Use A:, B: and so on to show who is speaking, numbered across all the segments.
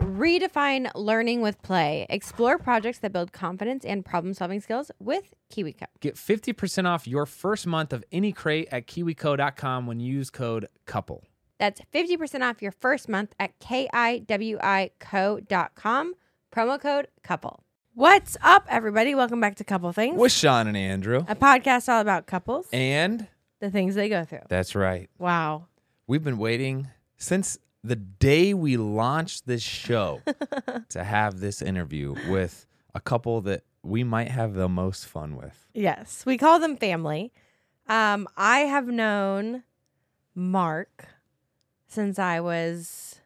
A: Redefine learning with play. Explore projects that build confidence and problem solving skills with KiwiCo.
B: Get 50% off your first month of any crate at kiwico.com when you use code COUPLE.
A: That's 50% off your first month at kiwico.com. Promo code couple. What's up, everybody? Welcome back to Couple Things,
B: With Shawn and Andrew.
A: a podcast all about couples,
B: And
A: the things they go through.
B: that's right.
A: Wow.
B: We've been waiting since the day we launched this show to have this interview with a couple that we might have the most fun with.
A: Yes, we call them family. Um, I have known Mark since I was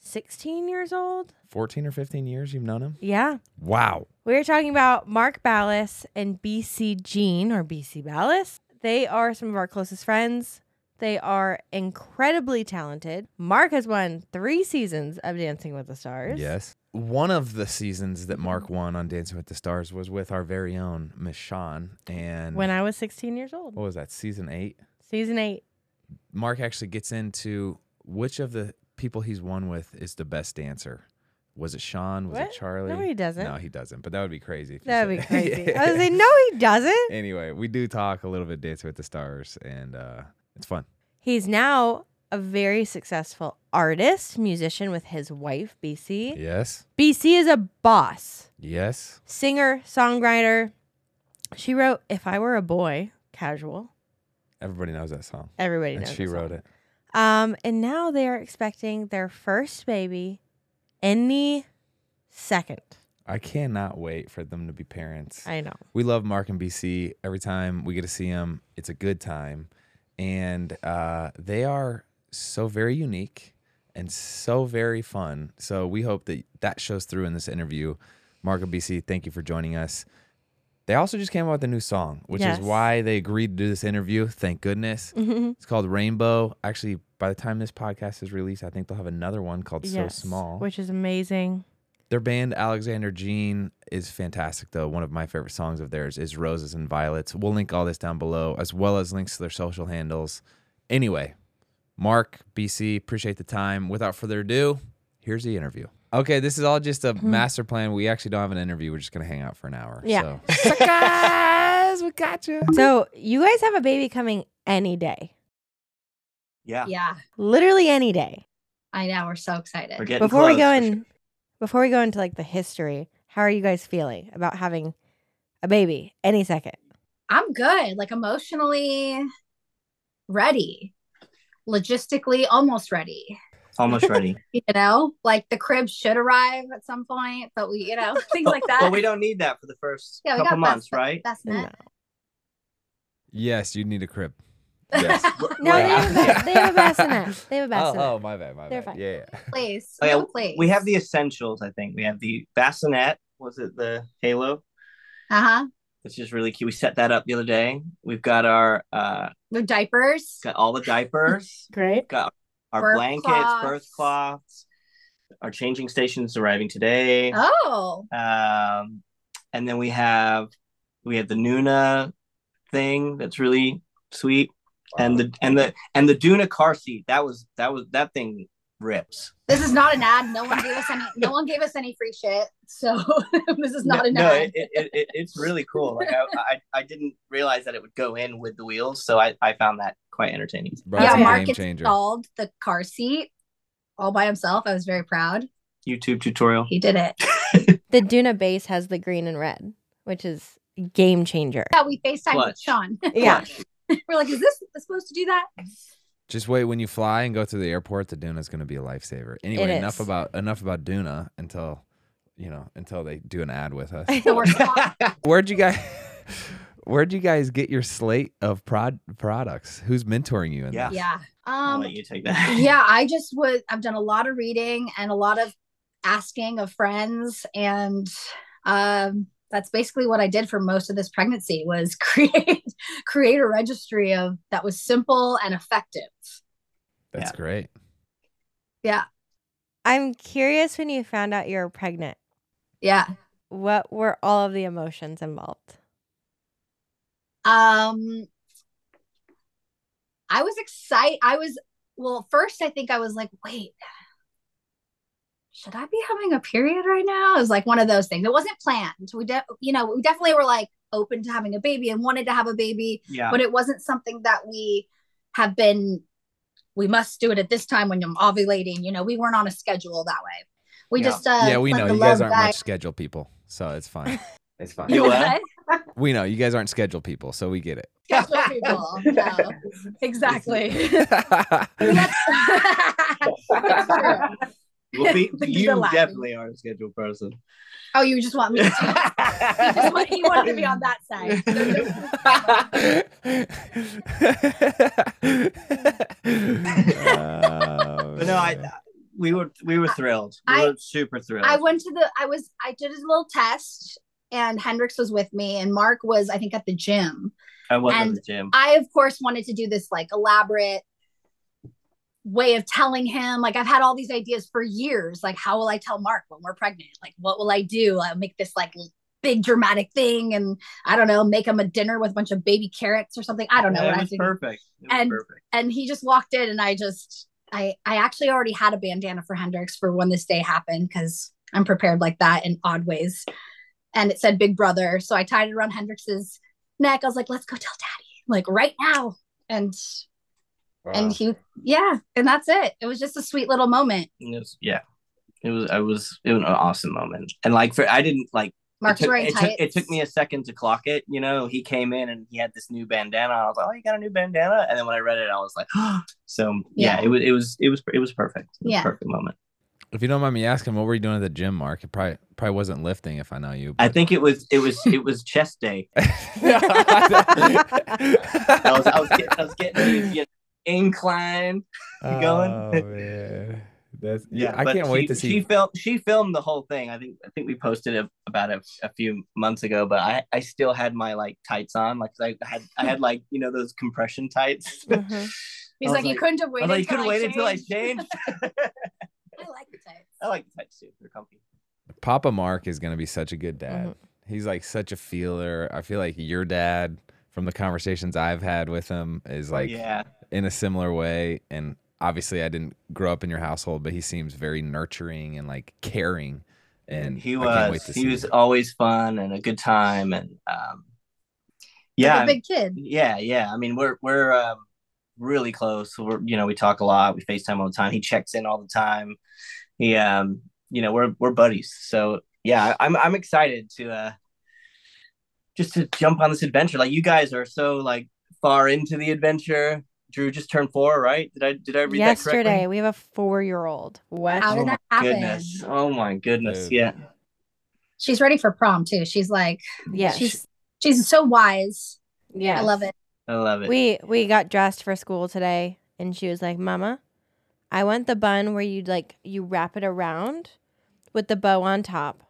A: 16 years old.
B: 14 or 15 years you've known him?
A: Yeah.
B: Wow.
A: We are talking about Mark Ballas and BC Jean or BC Ballas. They are some of our closest friends. They are incredibly talented. Mark has won three seasons of Dancing with the Stars.
B: Yes. One of the seasons that Mark won on Dancing with the Stars was with our very own Miss Shawn. And
A: When I was 16 years old.
B: what was that, season eight?
A: Season eight.
B: Mark actually gets into which of the people he's won with is the best dancer. Was it Shawn? Was
A: What?
B: it Charlie?
A: No, he doesn't.
B: No, he doesn't. But that would be crazy.
A: That would be crazy. I was like, no, he doesn't.
B: anyway, we do talk a little bit Dancing with the Stars, and uh, it's fun.
A: He's now a very successful artist, musician with his wife, BC.
B: Yes.
A: BC is a boss,
B: Yes.
A: singer, songwriter. She wrote If I Were a Boy, casual.
B: Everybody knows that song.
A: Everybody
B: And
A: knows.
B: she wrote
A: song.
B: it.
A: Um, and now they are expecting their first baby any second.
B: I cannot wait for them to be parents.
A: I know.
B: we love Mark and BC. Every time we get to see them, it's a good time. And uh, they are so very unique and so very fun. So we hope that that shows through in this interview. And BC, thank you for joining us. They also just came out with a new song, which
A: Yes.
B: is why they agreed to do this interview. Thank goodness. It's called Rainbow. Actually, by the time this podcast is released, I think they'll have another one called
A: Yes,
B: So Small.
A: Which is amazing.
B: Their band, Alexander Jean, is fantastic, though. One of my favorite songs of theirs is Roses and Violets. We'll link all this down below, as well as links to their social handles. Anyway, Mark, BC, appreciate the time. Without further ado, here's the interview. Okay, this is all just a mm-hmm. master plan. We actually don't have an interview. We're just going to hang out for an hour.
A: Yeah.
B: So. Guys, we got you.
A: So you guys have a baby coming any day.
C: Yeah.
D: Yeah,
A: Literally any day.
D: I know. We're so excited.
C: We're getting
A: before we go
C: for
A: in
C: sure.
A: Before we go into like the history, how are you guys feeling about having a baby any second?
D: I'm good. Like emotionally ready, logistically almost ready.
C: Almost ready.
D: You know, like the crib should arrive at some point, but we, you know, things like that.
C: But we don't need that for the first
D: yeah, we
C: couple months,
D: best,
C: right?
D: Best
A: No.
B: Yes, you need a crib.
C: Yes.
A: No, they have, a, they have a bassinet. They have a
B: Oh,
A: bassinet.
B: oh, my bad, my
A: They're
B: bad.
A: fine.
B: Yeah, yeah.
D: Please.
C: Oh, yeah,
D: no, please.
C: we have the essentials. I think we have the bassinet, Was it the Halo?
D: Uh huh.
C: It's just really cute. We set that up the other day. We've got our uh
D: The diapers.
C: got all the diapers,
A: Great.
C: got our
D: Birth
C: blankets,
D: cloths.
C: birth cloths. Our changing stations arriving today.
D: Oh,
C: Um, and then we have we have the Nuna thing that's really sweet, and the and the and the Doona car seat that was that was that thing rips.
D: this is not an ad. No one gave us any. No one gave us any free shit. So this is not
C: no,
D: an
C: no,
D: ad.
C: No, it, it, it- it's really cool. Like I, I I didn't realize that it would go in with the wheels, so I I found that quite entertaining.
B: Bro,
D: yeah,
B: it's a
D: Mark
B: game
D: installed the car seat all by himself. I was very proud.
C: YouTube tutorial.
D: He did it.
A: The Doona base has the green and red, which is game changer.
D: Yeah, we FaceTime with Shawn.
A: Yeah.
D: We're like, is this supposed to do that?
B: Just wait when you fly and go through the airport. The Doona is going to be a lifesaver. Anyway, enough about enough about Doona until you know until they do an ad with us.
D: So we're swap-
B: Where'd you guys? Where'd you guys get your slate of prod products? Who's mentoring you in
C: Yeah.
B: this?
D: yeah.
C: I'll
D: Um
C: let you take that.
D: yeah, I just would I've done a lot of reading and a lot of asking of friends and um that's basically what I did for most of this pregnancy was create create a registry of that was simple and effective.
B: That's
C: Yeah.
B: great.
D: Yeah.
A: I'm curious when you found out you were pregnant,
D: Yeah.
A: what were all of the emotions involved?
D: Um I was excited. I was well, first I think I was like, wait, should I be having a period right now? It was like one of those things. It wasn't planned. We de- you know, we definitely were like open to having a baby and wanted to have a baby,
C: yeah.
D: but it wasn't something that we have been we must do it at this time when I'm ovulating. You know, we weren't on a schedule that way. We
C: Yeah.
D: just uh
B: yeah, we know you guys aren't
D: die.
B: much schedule people, so it's fine.
C: it's fine.
D: You what?
B: we know you guys aren't schedule people, so we get it.
D: Schedule people. No, exactly. It's true.
C: Well, we, you definitely are a scheduled person.
D: Oh, you just want me to. He, just want, he wanted to be on that side.
C: But no, I we were we were thrilled. We
D: I-
C: were super thrilled.
D: I went to the. I was. I did a little test, and Hendrix was with me, and Mark was, I think, at the gym.
C: I was at the gym.
D: I, of course, wanted to do this like elaborate way of telling him. Like I've had all these ideas for years. Like, how will I tell Mark when we're pregnant? Like, what will I do? I'll make this like big dramatic thing, and I don't know, make him a dinner with a bunch of baby carrots or something. I don't know
C: Yeah,
D: what I
C: was
D: think.
C: perfect.
D: And-
C: perfect.
D: and he just walked in and I just I I actually already had a bandana for Hendrix for when this day happened because I'm prepared like that in odd ways. And it said Big Brother. So I tied it around Hendrix's neck. I was like, let's go tell daddy, like right now. And and he yeah, and that's it. It was just a sweet little moment.
C: It was, yeah, it was. I was. It was an awesome moment. And like for I didn't like.
D: Mark's
C: it took,
D: wearing
C: it, took, it took me a second to clock it. You know, he came in and he had this new bandana. I was like, "Oh, you got a new bandana!" And then when I read it, I was like, oh. "So yeah,
D: Yeah.
C: it was. It was. It was. It was perfect. It was
D: Yeah.
C: perfect moment.
B: If you don't mind me asking, what were you doing at the gym, Mark? It probably probably wasn't lifting, if I know you.
C: I think it was. It was. It was chest day. I was. I was getting. I was getting you know, incline. going.
B: Oh man, that's yeah. I can't wait to see.
C: She filmed. She filmed the whole thing. I think. I think we posted it about a, a few months ago. But I, I still had my like tights on. Like I had, I had like you know those compression tights.
A: Mhm.
D: He's
C: I was
D: like, you couldn't have waited.
C: was like, you could wait until I
D: changed."
C: changed.
D: I like the tights.
C: I like the tights too. They're comfy.
B: Papa Mark is gonna be such a good dad.
A: Mhm.
B: He's like such a feeler. I feel like your dad, from the conversations I've had with him, is like
C: yeah,
B: in a similar way. And obviously, I didn't grow up in your household, but he seems very nurturing and like caring. And
C: he
B: I can't wait
C: was.
B: to
C: He was
B: it.
C: always fun and a good time. And um,
D: Like
C: yeah,
D: a big kid.
C: yeah, yeah. I mean, we're we're um, really close. We're you know we talk a lot. We Facetime all the time. He checks in all the time. He um, you know we're we're buddies. So yeah, I'm I'm excited to uh, just to jump on this adventure. Like you guys are so like far into the adventure. Drew just turned four, right? Did I did I read that
A: Yesterday,
C: correctly?
A: we have a four-year-old. What?
D: How did
C: Oh
D: that happen?
C: goodness! Oh my goodness!
B: Dude.
C: Yeah,
D: She's ready for prom too. She's like,
A: yeah,
D: she's she's so wise.
A: Yeah,
D: I love it.
C: I love it.
A: We we got dressed for school today, and she was like, "Mama, I want the bun where you like you wrap it around with the bow on top,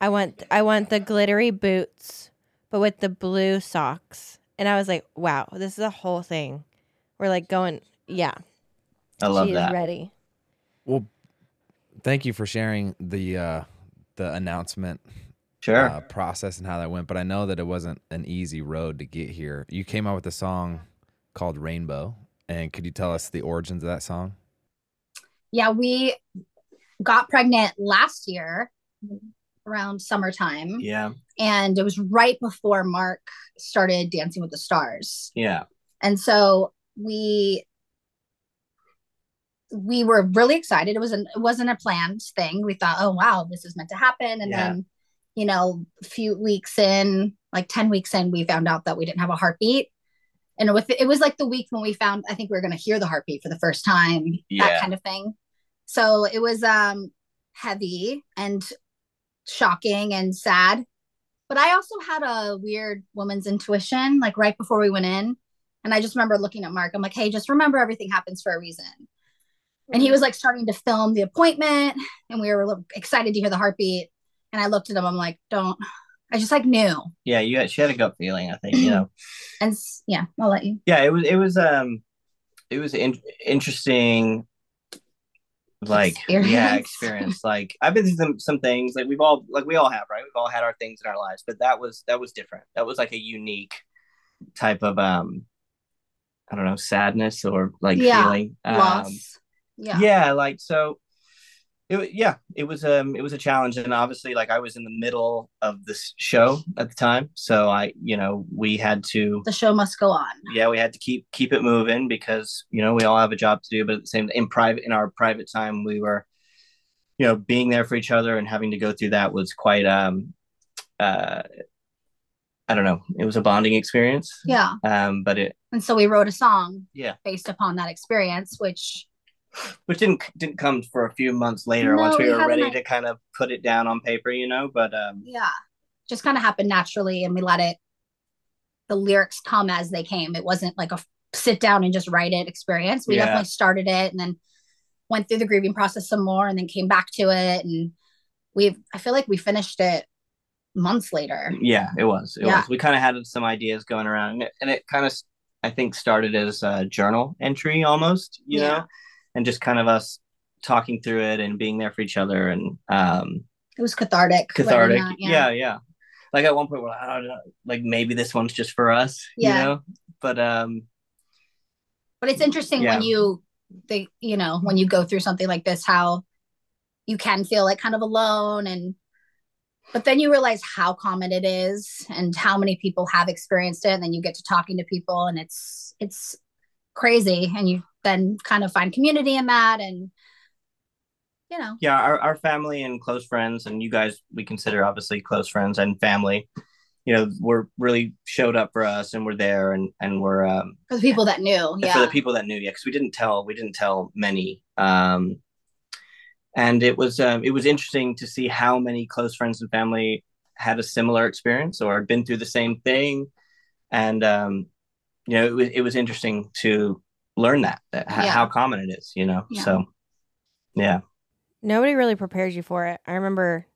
A: I want I want the glittery boots, but with the blue socks. And I was like, wow, this is a whole thing. We're like going, yeah.
C: I love
A: she
C: that.
A: is ready.
B: Well, thank you for sharing the uh, the announcement
C: Sure.
B: uh, process and how that went. But I know that it wasn't an easy road to get here. You came out with a song called Rainbow, and could you tell us the origins of that song?
D: Yeah, we got pregnant last year around summertime.
C: yeah.
D: And it was right before Mark started Dancing with the Stars.
C: Yeah.
D: And so we we were really excited. It wasn't it wasn't a planned thing. We thought, oh wow, this is meant to happen. And
C: Yeah.
D: then, you know, a few weeks in, like 10 weeks in, we found out that we didn't have a heartbeat. And with it was like the week when we found I think we were gonna hear the heartbeat for the first time,
C: Yeah.
D: that kind of thing. So it was um heavy and shocking and sad. But I also had a weird woman's intuition, like right before we went in. And I just remember looking at Mark. I'm like, hey, just remember everything happens for a reason. And he was like starting to film the appointment, and we were excited to hear the heartbeat. And I looked at him. I'm like, don't. I just like knew.
C: Yeah. You had, she had a gut feeling, I think, you know.
D: And yeah, I'll let you.
C: yeah it was it was um it was in, interesting like yeah
D: Experience.
C: experience like i've been through some, some things like we've all like we all have right we've all had our things in our lives but that was that was different that was like a unique type of um i don't know sadness or like
D: Yeah,
C: feeling um,
D: Loss. Yeah.
C: yeah like so it yeah it was um it was a challenge and obviously like i was in the middle of this show at the time so i you know we had to
D: The show must go on.
C: yeah we had to keep keep it moving because you know we all have a job to do but at the same in private in our private time we were you know being there for each other and having to go through that was quite um uh i don't know it was a bonding experience
D: Yeah.
C: um but it
D: And so we wrote a song
C: yeah
D: based upon that experience, which
C: which didn't didn't come for a few months later
D: No,
C: once we
D: we
C: were ready to kind of put it down on paper you know but um
D: yeah, just kind of happened naturally, and we let it. The lyrics come as they came. It wasn't like a sit down and just write it experience. We
C: Yeah.
D: definitely started it and then went through the grieving process some more, and then came back to it, and We've I feel like we finished it months later.
C: yeah it was it
D: Yeah.
C: was we kind of had some ideas going around and it, and it kind of i think started as a journal entry almost you
D: Yeah.
C: know and just kind of us talking through it and being there for each other and um
D: It was cathartic.
C: cathartic
D: that,
C: yeah. yeah like at one point we're like, I don't know, like maybe this one's just for us
D: Yeah.
C: you know but um
D: but it's interesting when you think you know when you go through something like this how you can feel like kind of alone and but then you realize how common it is and how many people have experienced it. And then you get to talking to people and it's it's crazy. And you then kind of find community in that and you know.
C: Yeah our, our family and close friends and you guys we consider obviously close friends and family you know were really showed up for us and we're there and and we're um
D: for the people that knew yeah
C: for the people that knew yeah because we didn't tell we didn't tell many um and it was um it was interesting to see how many close friends and family had a similar experience or had been through the same thing and um you know it was it was interesting to learn that, that
D: Yeah.
C: how common it is you know
D: Yeah.
C: so yeah
A: Nobody really prepares you for it. I remember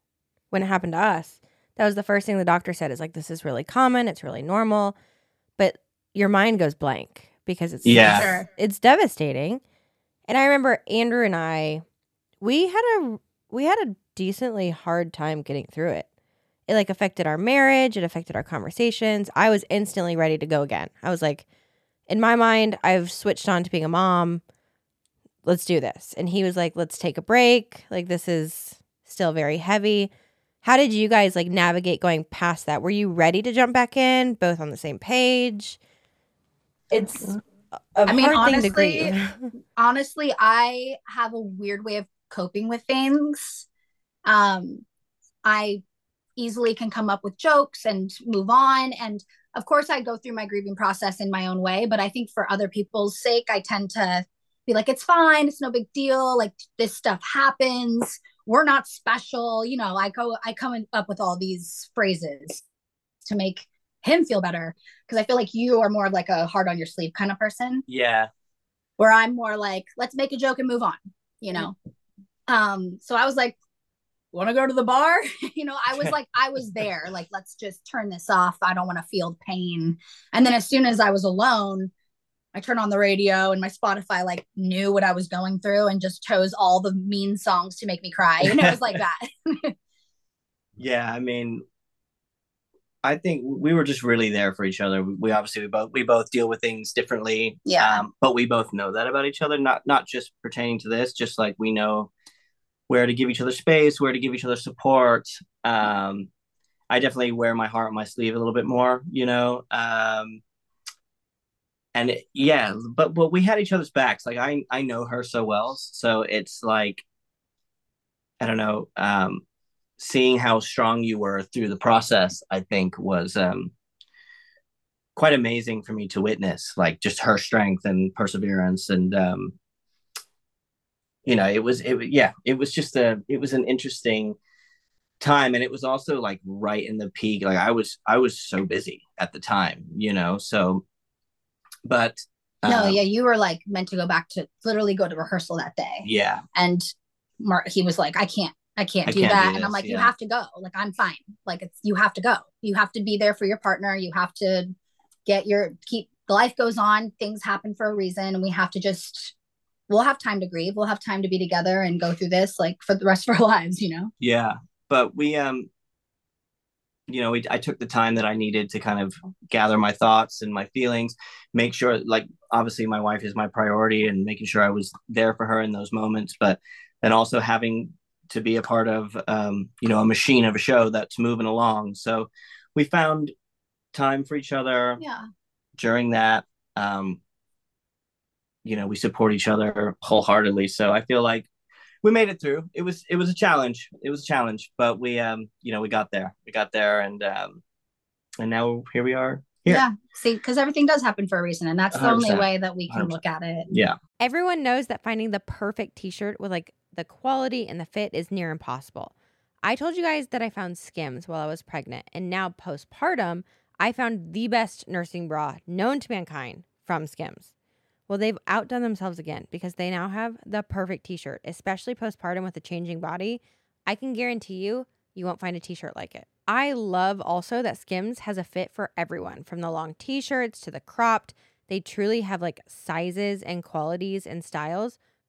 A: when it happened to us, that was the first thing the doctor said is like, this is really common, it's really normal, but your mind goes blank because it's
C: Yeah.
D: Sure.
A: it's devastating. And I remember Andrew and I, we had a we had a decently hard time getting through it. It like affected our marriage, it affected our conversations. I was instantly ready to go again. I was like, in my mind, I've switched on to being a mom. Let's do this. And he was like, let's take a break. Like this is still very heavy. How did you guys like navigate going past that? Were you ready to jump back in, both on the same page? It's mm-hmm. a
D: I mean,
A: hard thing to
D: honestly, honestly, I have a weird way of coping with things. Um, I easily can come up with jokes and move on. And of course, I go through my grieving process in my own way. But I think for other people's sake, I tend to be like, it's fine. It's no big deal. Like this stuff happens. We're not special. You know, I go, I come up with all these phrases to make him feel better because I feel like you are more of like a hard on your sleeve kind of person
C: yeah
D: where I'm more like, let's make a joke and move on, you know? Um, so I was like, want to go to the bar? you know, I was like, I was there. Like, let's just turn this off. I don't want to feel pain. And then as soon as I was alone, I turned on the radio and my Spotify like knew what I was going through and just chose all the mean songs to make me cry. And it was like that.
C: yeah, I mean, I think we were just really there for each other. We obviously we both we both deal with things differently.
D: Yeah.
C: Um, but we both know that about each other, not not just pertaining to this, just like we know where to give each other space, where to give each other support. Um, I definitely wear my heart on my sleeve a little bit more, you know. Um, and it, yeah, but but we had each other's backs. Like I I know her so well, so it's like I don't know. Um, seeing how strong you were through the process, I think was um, quite amazing for me to witness. Like just her strength and perseverance, and um, you know, it was it yeah, it was just a it was an interesting time and it was also like right in the peak like i was i was so busy at the time you know so but
D: no,
C: um,
D: yeah, you were like meant to go back to literally go to rehearsal that day.
C: yeah
D: And Mark, he was like, I can't, I can't
C: I
D: do
C: can't
D: that.
C: do
D: and I'm like, you have to go. Like, I'm fine. Like, it's, you have to go. You have to be there for your partner. You have to get your, keep, the life goes on. Things happen for a reason. And we have to just, we'll have time to grieve. We'll have time to be together and go through this like for the rest of our lives, you know?
C: yeah but we um you know we, i took the time that i needed to kind of gather my thoughts and my feelings make sure like obviously my wife is my priority and making sure i was there for her in those moments but then also having to be a part of um you know a machine of a show that's moving along so we found time for each other
D: Yeah.
C: during that um you know we support each other wholeheartedly so i feel like we made it through it was it was a challenge it was a challenge but we um you know we got there we got there and um and now here we are here
D: Yeah. See, because everything does happen for a reason. And that's the only
C: 100%.
D: way that we can
C: 100%.
D: look at it.
C: yeah
A: Everyone knows that finding the perfect t shirt with like the quality and the fit is near impossible. I told you guys that I found Skims while I was pregnant, and now postpartum, I found the best nursing bra known to mankind from Skims. Well, they've outdone themselves again because they now have the perfect t shirt, especially postpartum with a changing body. I can guarantee you, you won't find a t shirt like it. I love also that Skims has a fit for everyone from the long t shirts to the cropped. They truly have like sizes and qualities and styles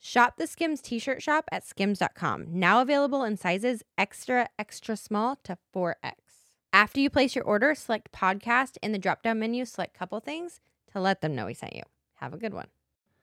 A: Shop the Skims t-shirt shop at skims.com. Now available in sizes extra extra small to 4X. After you place your order, select podcast in the drop-down menu, select couple things to let them know we sent you. Have a good one.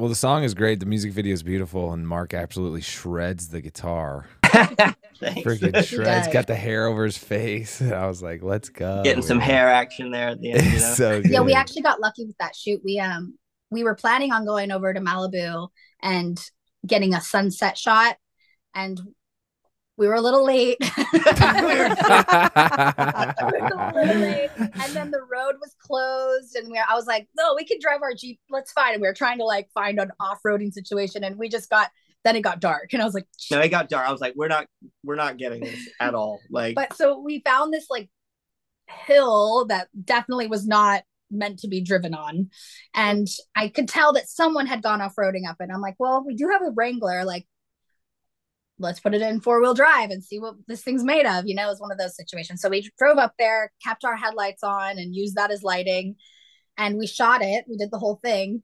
E: Well, the song is great. The music video is beautiful, and Mark absolutely shreds the guitar.
C: Thanks.
E: Freaking shreds. Got the hair over his face. I was like, "Let's go."
C: Getting some hair action there at the end. You know?
E: so
D: yeah we actually got lucky with that shoot we um we were planning on going over to malibu and getting a sunset shot and we were a little late We were a little late, and then the road was closed and we I was like no we can drive our jeep let's find." and we were trying to like find an off-roading situation and we just got then it got dark and i was like
C: no, it got dark. I was like, we're not, we're not getting this at all. Like,
D: but so we found this like hill that definitely was not meant to be driven on. And I could tell that someone had gone off roading up it. I'm like, well, we do have a Wrangler. Like, let's put it in four wheel drive and see what this thing's made of. You know, it was one of those situations. So we drove up there, kept our headlights on, and used that as lighting. And we shot it. We did the whole thing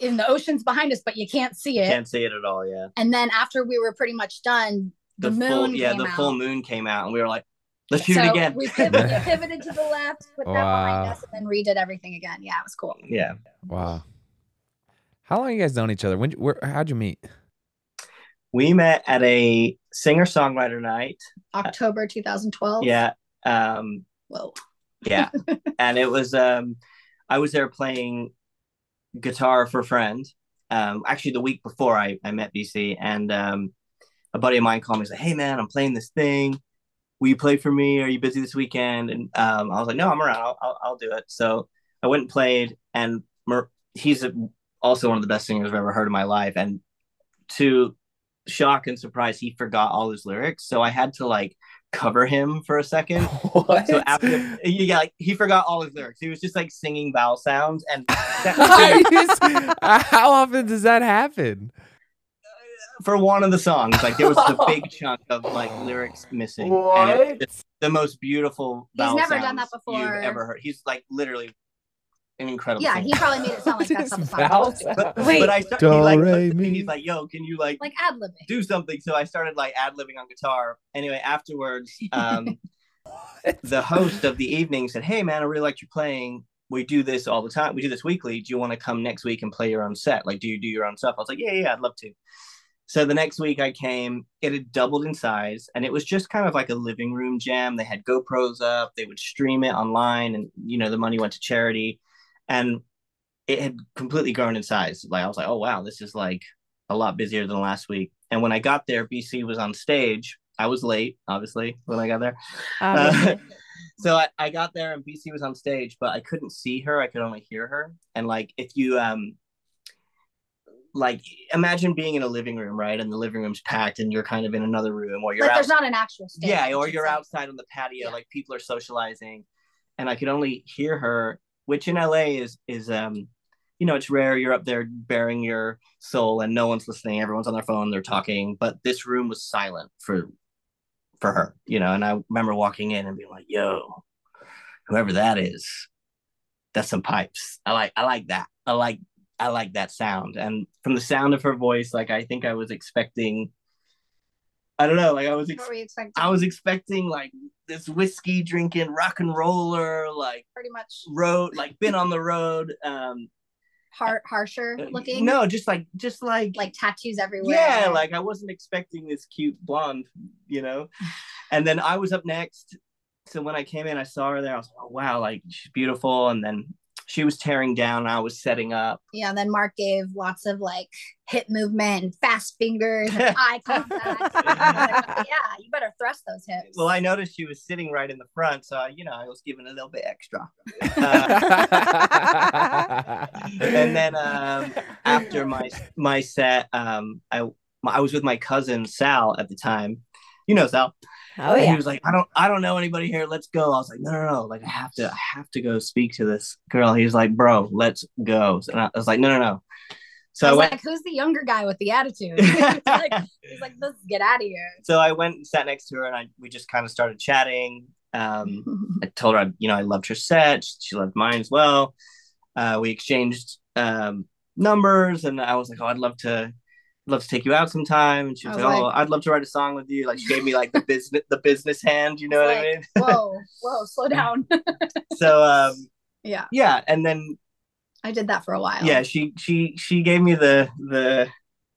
D: in the oceans behind us, but you can't see it.
C: Can't see it at all. Yeah.
D: And then after we were pretty much done, the,
C: The,
D: moon
C: full, yeah,
D: came
C: the
D: out.
C: full moon came out, and we were like, let's shoot
D: so
C: it again.
D: we pivoted, we pivoted to the left, put that behind us, and then redid everything again. Yeah, it was cool.
C: yeah.
E: Wow. How long you guys known each other? When? Where? How'd you meet?
C: We met at a singer songwriter night.
D: October 2012.
C: Yeah. Um,
D: Whoa.
C: yeah. and it was um I was there playing guitar for a friend. Um actually the week before I, I met BC and um a buddy of mine called me and said, Hey man, I'm playing this thing. Will you play for me? Are you busy this weekend? And um I was like, No, I'm around. I'll I'll, I'll do it. So I went and played and Mer- he's a, also one of the best singers I've ever heard in my life. And to shock and surprise, he forgot all his lyrics. So I had to like cover him for a second.
E: What?
C: So after yeah, like he forgot all his lyrics. He was just like singing vowel sounds and uh,
E: How often does that happen?
C: for one of the songs, like there was a big chunk of like lyrics missing. And it the most beautiful
D: He's never done that before.
C: You've ever heard. He's like literally an incredible
D: Yeah,
C: singer.
D: he probably made it sound like that's how the
E: Just
D: song
C: but,
A: Wait.
C: but I started
E: Do,
C: he like
E: re,
C: looked at me, he's like, yo, can you like
D: Like ad libbing.
C: do something? So I started like ad libbing on guitar. Anyway, afterwards, um the host of the evening said, Hey man, I really liked your playing. We do this all the time. We do this weekly. Do you want to come next week and play your own set? Like, do you do your own stuff? I was like, Yeah, yeah, I'd love to. So the next week I came, it had doubled in size and it was just kind of like a living room jam. They had GoPros up, they would stream it online, and you know, the money went to charity. And it had completely grown in size. Like I was like, oh wow, this is like a lot busier than last week. And when I got there, BC was on stage. I was late, obviously, when I got there.
A: Obviously.
C: Uh, so I, I got there and BC was on stage, but I couldn't see her. I could only hear her. And like if you um like imagine being in a living room, right? And the living room's packed and you're kind of in another room or you're
D: Like
C: out
D: there's not an actual stage.
C: yeah, or you're outside on the patio,
D: Yeah.
C: like people are socializing, and I could only hear her, which in LA is is um, you know, it's rare. You're up there bearing your soul, and no one's listening. Everyone's on their phone, they're talking, but this room was silent for for her, you know. And I remember walking in and being like, "Yo, whoever that is, that's some pipes. I like I like that. I like I like that sound." And from the sound of her voice, like I think I was expecting. I don't know, like I was ex-
D: were you expecting?
C: I was expecting like this whiskey drinking rock and roller, like
D: pretty much
C: road, like been on the road. Um,
D: har- harsher looking.
C: no, just like, just like,
D: Like tattoos everywhere.
C: yeah, like I wasn't expecting this cute blonde, you know. And then I was up next, so when I came in, I saw her there. I was like, oh wow, like she's beautiful. And then she was tearing down. I was setting up.
D: yeah. And then Mark gave lots of like hip movement and fast fingers and eye contact. Like, yeah, you better thrust those hips.
C: Well, I noticed she was sitting right in the front, so you know I was giving a little bit extra. Uh, and then um, after my my set, um, I I was with my cousin Sal at the time. You know Sal.
A: Oh
C: And
A: yeah.
C: He was like, I don't I don't know anybody here. Let's go. I was like, no, no, no. Like I have to I have to go speak to this girl. He's like, bro, let's go. And I was like, no, no, no. So
D: I
C: I,
D: was
C: went.
D: like, who's the younger guy with the attitude? He's like, he's like, let's get out of here.
C: so I went and sat next to her, and I we just kind of started chatting. Um, I told her, I, you know, I loved her set. She loved mine as well. Uh, we exchanged um, numbers, and I was like, "Oh, I'd love to, love to take you out sometime." And she was
D: I
C: like,
D: was
C: "Oh, I'd love to write a song with you." Like she gave me like the business, the business hand. You know what I mean?
D: whoa, whoa, slow down.
C: So um,
D: yeah,
C: yeah, and then
D: I did that for a while.
C: yeah, she she she gave me the the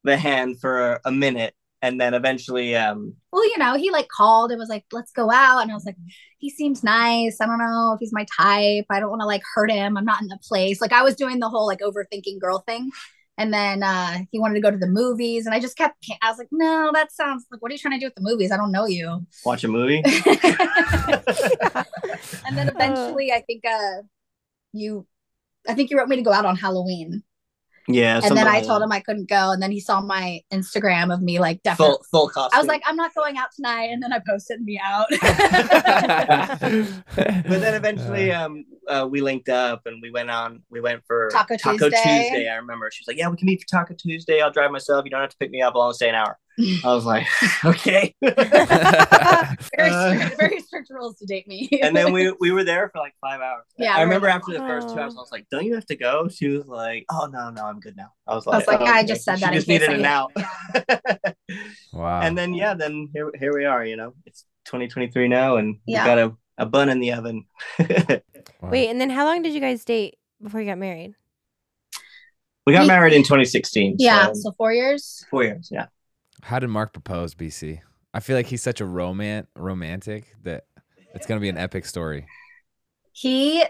C: the hand for a minute, and then eventually, um,
D: Well, you know, he like called and was like, let's go out. And I was like, he seems nice. I don't know if he's my type. I don't want to like hurt him. I'm not in the place. Like I was doing the whole like overthinking girl thing. And then uh he wanted to go to the movies. And I just kept I was like, no, that sounds like what are you trying to do with the movies? I don't know you.
C: watch a movie.
D: and then eventually I think uh you I think you wrote me to go out on Halloween.
C: Yeah.
D: and then I told him I couldn't go. And then he saw my Instagram of me like definitely.
C: full full costume.
D: I was like, I'm not going out tonight, and then I posted me out.
C: but then eventually, um, uh, we linked up and we went on. We went for
D: Taco Tuesday.
C: Tuesday. I remember she was like, "Yeah, we can meet for Taco Tuesday. I'll drive myself. You don't have to pick me up. I'll only stay an hour." I was like, "Okay."
D: very,
C: Uh,
D: strict, very strict rules to date me.
C: and then we we were there for like five hours.
D: Yeah,
C: I remember
D: like,
C: after the first two hours, I was like, "Don't you have to go?" She was like, "Oh no, no, I'm good now." I was like,
D: I
C: like,
D: was like,
C: "Oh,
D: I
C: okay."
D: just said
C: She
D: that. in
C: just needed
D: I-
C: an out.
E: Wow.
C: and then yeah, then here here we are. You know, it's 2023 now, and
D: Yeah.
C: we got a, a bun in the oven.
E: Wow.
A: Wait, and then how long did you guys date before you got married?
C: we got
D: We-
C: married in 2016.
D: Yeah,
C: so
D: so four years.
C: four years. Yeah.
E: How did Mark propose, BC? I feel like he's such a romant romantic that it's gonna be an epic story.
D: He,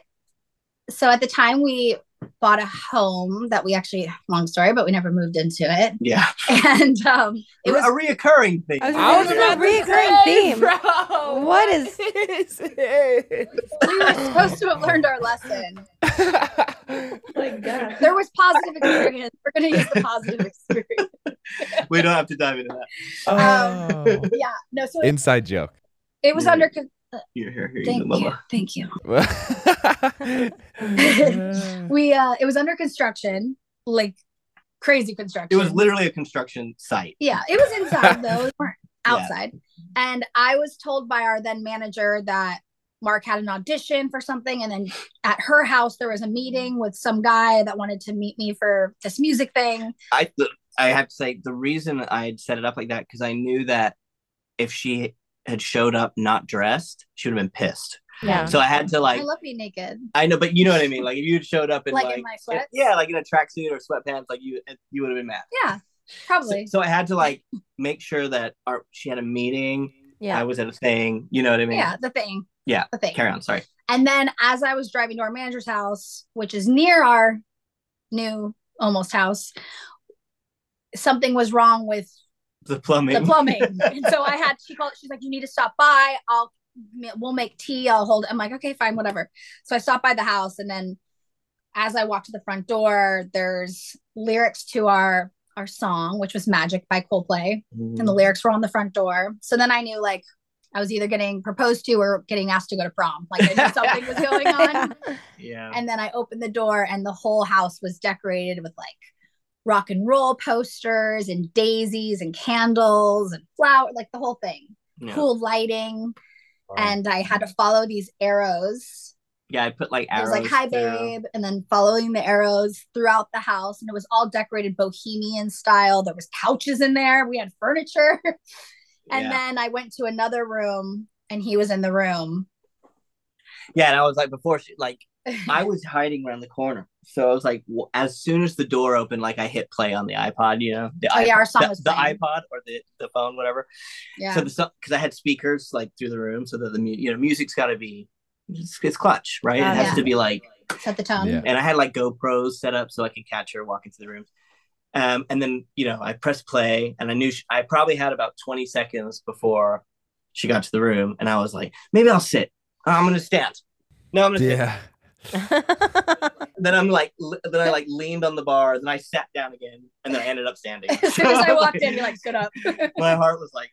D: so at the time we bought a home that we actually, long story, but we never moved into it.
C: Yeah.
D: And um, it was
C: a reoccurring thing.
A: I was,
E: I was about
A: say,
E: to
A: reoccurring
E: say,
A: theme.
E: bro,
A: What is- this?
D: we were supposed to have learned our lesson.
A: my God.
D: There was positive experience. We're going to use the positive experience.
C: we don't have to dive into that.
E: Oh.
D: Yeah, no, so it,
E: Inside joke.
D: it was
C: Yeah.
D: under. Con-
C: Here, here, here,
D: Thank
C: you,
D: you, thank you. We uh, it was under construction, like crazy construction.
C: It was literally a construction site.
D: Yeah, it was inside though. We weren't
C: Yeah.
D: outside. And I was told by our then manager that Mark had an audition for something. And then at her house, there was a meeting with some guy that wanted to meet me for this music thing.
C: I I have to say the reason I had set it up like that because I knew that if she had showed up not dressed, she would have been pissed.
A: Yeah.
C: So I had to like
D: I love being naked.
C: I know, but you know what I mean. Like if you had showed up in
D: Like
C: like,
D: in my sweats?
C: yeah, like in a tracksuit or sweatpants, like you you would have been mad.
D: Yeah,
C: So,
D: probably.
C: so I had to like make sure that our she had a meeting.
A: Yeah.
C: I was at a thing. You know what I mean?
D: yeah, the thing.
C: Yeah.
D: The thing.
C: Carry on. Sorry.
D: And then as I was driving to our manager's house, which is near our new almost house, something was wrong with
C: The plumbing.
D: the plumbing. and so I had she called she's like, you need to stop by. I'll we'll make tea. I'll hold I'm like, okay, fine, whatever. So I stopped by the house and then as I walked to the front door, there's lyrics to our our song, which was Magic by Coldplay.
C: Mm.
D: And the lyrics were on the front door. So then I knew like I was either getting proposed to or getting asked to go to prom. Like I knew something was going on.
C: yeah.
D: And then I opened the door, and the whole house was decorated with like rock and roll posters and daisies and candles and flower, like the whole thing.
C: yeah.
D: Cool lighting. And I had to follow these arrows.
C: Yeah, I put like
D: It was
C: arrows.
D: like, hi,
C: through.
D: babe. And then following the arrows throughout the house. And it was all decorated bohemian style. There was couches in there. We had furniture. and
C: yeah.
D: then I went to another room and he was in the room.
C: yeah, and I was like, before she like, I was hiding around the corner, so I was like, w- as soon as the door opened, like I hit play on the iPod, you know, the
D: Oh, yeah,
C: iPod-
D: our song
C: the,
D: was
C: the
D: playing.
C: iPod or the the phone, whatever.
D: yeah.
C: So the because I had speakers like through the room, so that the mu- you know music's got to be it's, it's clutch, right?
A: Oh,
C: it has
D: yeah.
C: to be like,
D: Set the tone.
E: Yeah.
C: and I had like GoPros set up so I could catch her walking through the rooms. Um, and then you know I pressed play, and I knew she, I probably had about twenty seconds before she got to the room, and I was like, maybe I'll sit. Oh, I'm gonna stand. No, I'm gonna sit.
E: Yeah.
C: Then I'm like, li- then I like leaned on the bar, then I sat down again, and then I ended up standing.
D: as soon as I
C: So,
D: walked in, he like stood up.
C: my heart was like,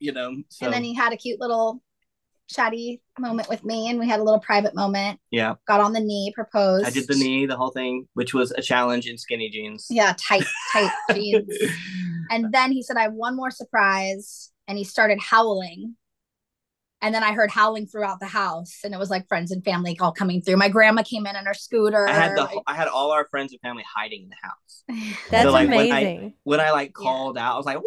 C: you know. So
D: and then he had a cute little chatty moment with me, and we had a little private moment.
C: yeah,
D: Got on the knee, proposed.
C: I did the knee, the whole thing, which was a challenge in skinny jeans.
D: Yeah, tight, tight jeans. And then he said, I have one more surprise. And he started howling. And then I heard howling throughout the house. And it was like friends and family all coming through. My grandma came in on her scooter.
C: I had the I had all our friends and family hiding in the house.
A: That's
C: So, like, when I-
A: amazing.
C: When I like
D: Yeah.
C: called out, I was like, woo!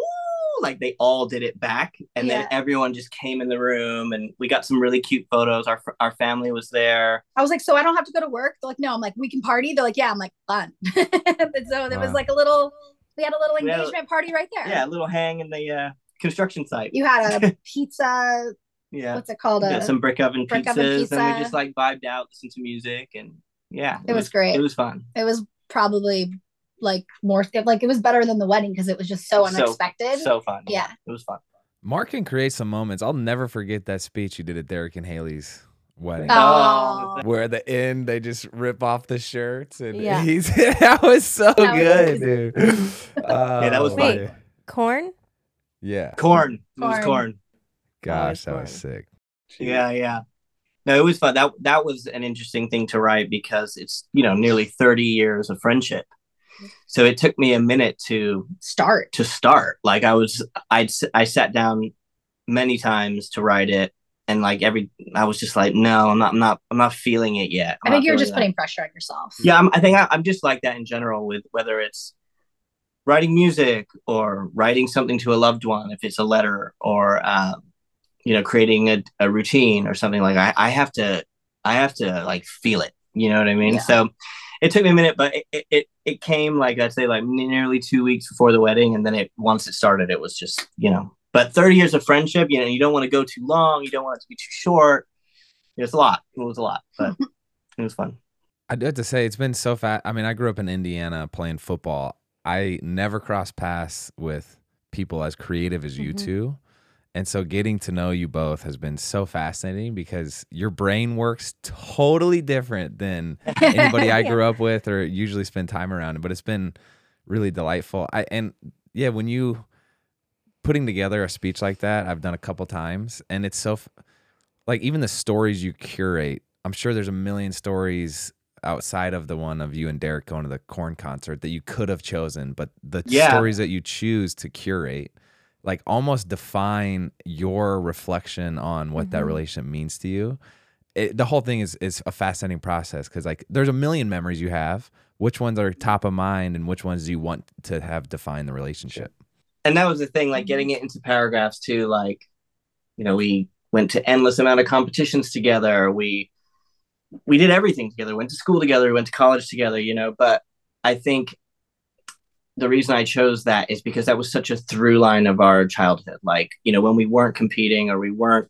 C: Like they all did it back, and then everyone just came in the room, and we got some really cute photos. Our our family was there.
D: I was like, so I don't have to go to work? They're like, no. I'm like, we can party. They're like, yeah. I'm like, fun. and so there was like a little, we had a little
C: We had a-
D: engagement party right there.
C: Yeah, a little hang in the uh, construction site.
D: You had a pizza.
C: Yeah,
D: What's it called?
C: we
D: A,
C: got some brick oven
D: brick
C: pizzas,
D: oven
C: and we just like vibed out, listened to music, and yeah,
D: It was great.
C: It was fun.
D: it was probably like more like it was better than the wedding because it was just so
C: So-
D: unexpected.
C: So fun.
D: Yeah.
C: it was fun.
E: Mark can create some moments. I'll never forget that speech you did at Derek and Hayley's
B: wedding.
D: Oh.
B: Where at the end they just rip off the shirts and
A: Yeah.
B: he's that was so
D: That was
B: good, dude.
C: Yeah, that was
B: Oh,
C: fun.
B: man.
A: Corn?
B: Yeah.
C: Corn. It was
D: Corn.
C: Corn.
B: Gosh, that was sick.
C: Yeah, yeah. No, it was fun. That that was an interesting thing to write because it's you know nearly thirty years of friendship. So it took me a minute to
D: Start.
C: to start. Like I was, I'd s- I sat down many times to write it, and like every, I was just like, no, I'm not, I'm not, I'm not feeling it yet.
D: I
C: I'm
D: think you're just
C: that.
D: putting pressure on yourself.
C: Yeah, I'm, I think I, I'm just like that in general with whether it's writing music or writing something to a loved one, if it's a letter or, um, you know, creating a, a routine or something like I, I have to, I have to like feel it. You know what I mean?
D: Yeah.
C: So it took me a minute, but it, it, it, it came like I'd say like nearly two weeks before the wedding. And then it, once it started, it was just, you know, but 30 years of friendship, you know, you don't want to go too long. You don't want it to be too short. It's a lot. It was a lot, but it was fun.
B: I do have to say it's been so fast. I mean, I grew up in Indiana playing football. I never crossed paths with people as creative as you
A: Mhm.
B: two. And so getting to know you both has been so fascinating because your brain works totally different than anybody I grew up with or usually spend time around. But it's been really delightful. I and yeah, when you putting together a speech like that, I've done a couple times, and it's so like even the stories you curate. I'm sure there's a million stories outside of the one of you and Derek going to the Korn concert that you could have chosen, but the
C: Yeah.
B: stories that you choose to curate like almost define your reflection on what that
A: Mhm.
B: relationship means to you. It, the whole thing is is a fascinating process because like there's a million memories you have. Which ones are top of mind, and which ones do you want to have define the relationship?
C: and that was the thing like getting it into paragraphs too like you know we went to endless amount of competitions together we we did everything together went to school together we went to college together you know but i think the reason i chose that is because that was such a through line of our childhood like you know when we weren't competing or we weren't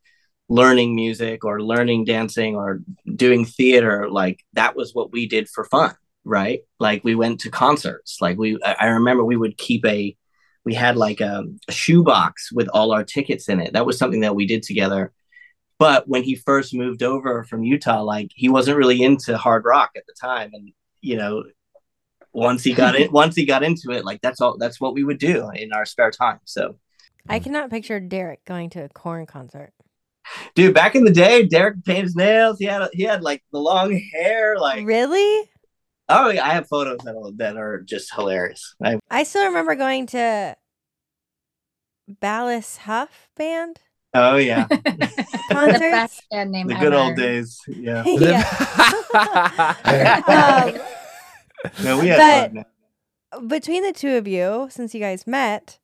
C: learning music or learning dancing or doing theater like that was what we did for fun right like we went to concerts like we i remember we would keep a we had like a, a shoebox with all our tickets in it. That was something that we did together. But when he first moved over from Utah, like he wasn't really into hard rock at the time, and you know, once he got it, once he got into it, like that's all. That's what we would do in our spare time. So,
A: I cannot picture Derek going to a Korn concert.
C: dude, back in the day, Derek painted his nails. He had he had like the long hair. Like,
A: Really?
C: oh yeah, I have photos that are, that are just hilarious. I,
A: I still remember going to Ballas Hough band
C: oh yeah,
D: the best band name
C: the
D: ever.
C: good old days. Yeah.
A: um,
C: No, we had
A: But-
C: fun.
A: between the two of you, since you guys met,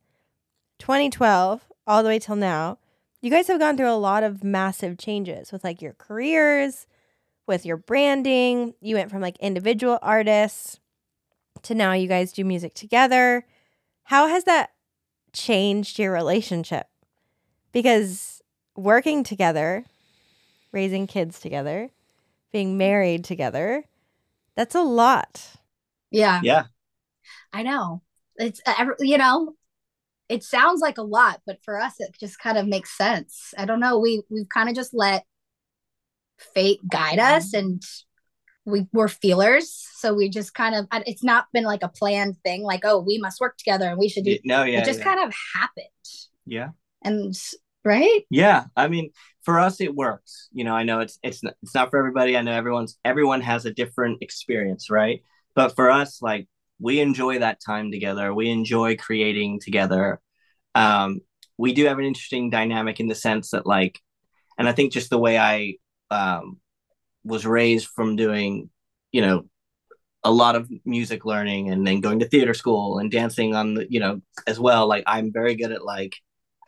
A: 2012 all the way till now, you guys have gone through a lot of massive changes with like your careers, with your branding. You went from like individual artists to now you guys do music together. How has that changed your relationship? Because working together, raising kids together, being married together, that's a lot.
D: Yeah,
C: Yeah.
D: I know. It's uh, every- you know, it sounds like a lot, but for us, it just kind of makes sense. I don't know. We we've kind of just let fate guide us, and we we're feelers. So we just kind of. It's not been like a planned thing. Like, oh, we must work together, and we should do.
C: No, yeah.
D: it just
C: yeah.
D: kind of happened,
C: yeah.
D: and right.
C: Yeah, I mean, for us it works. You know, I know it's it's not, it's not for everybody. I know everyone's everyone has a different experience, right? But for us, like we enjoy that time together. We enjoy creating together. Um, we do have an interesting dynamic in the sense that, like, and I think just the way I um, was raised from doing, you know, a lot of music learning and then going to theater school and dancing on the, you know, as well. Like, I'm very good at like,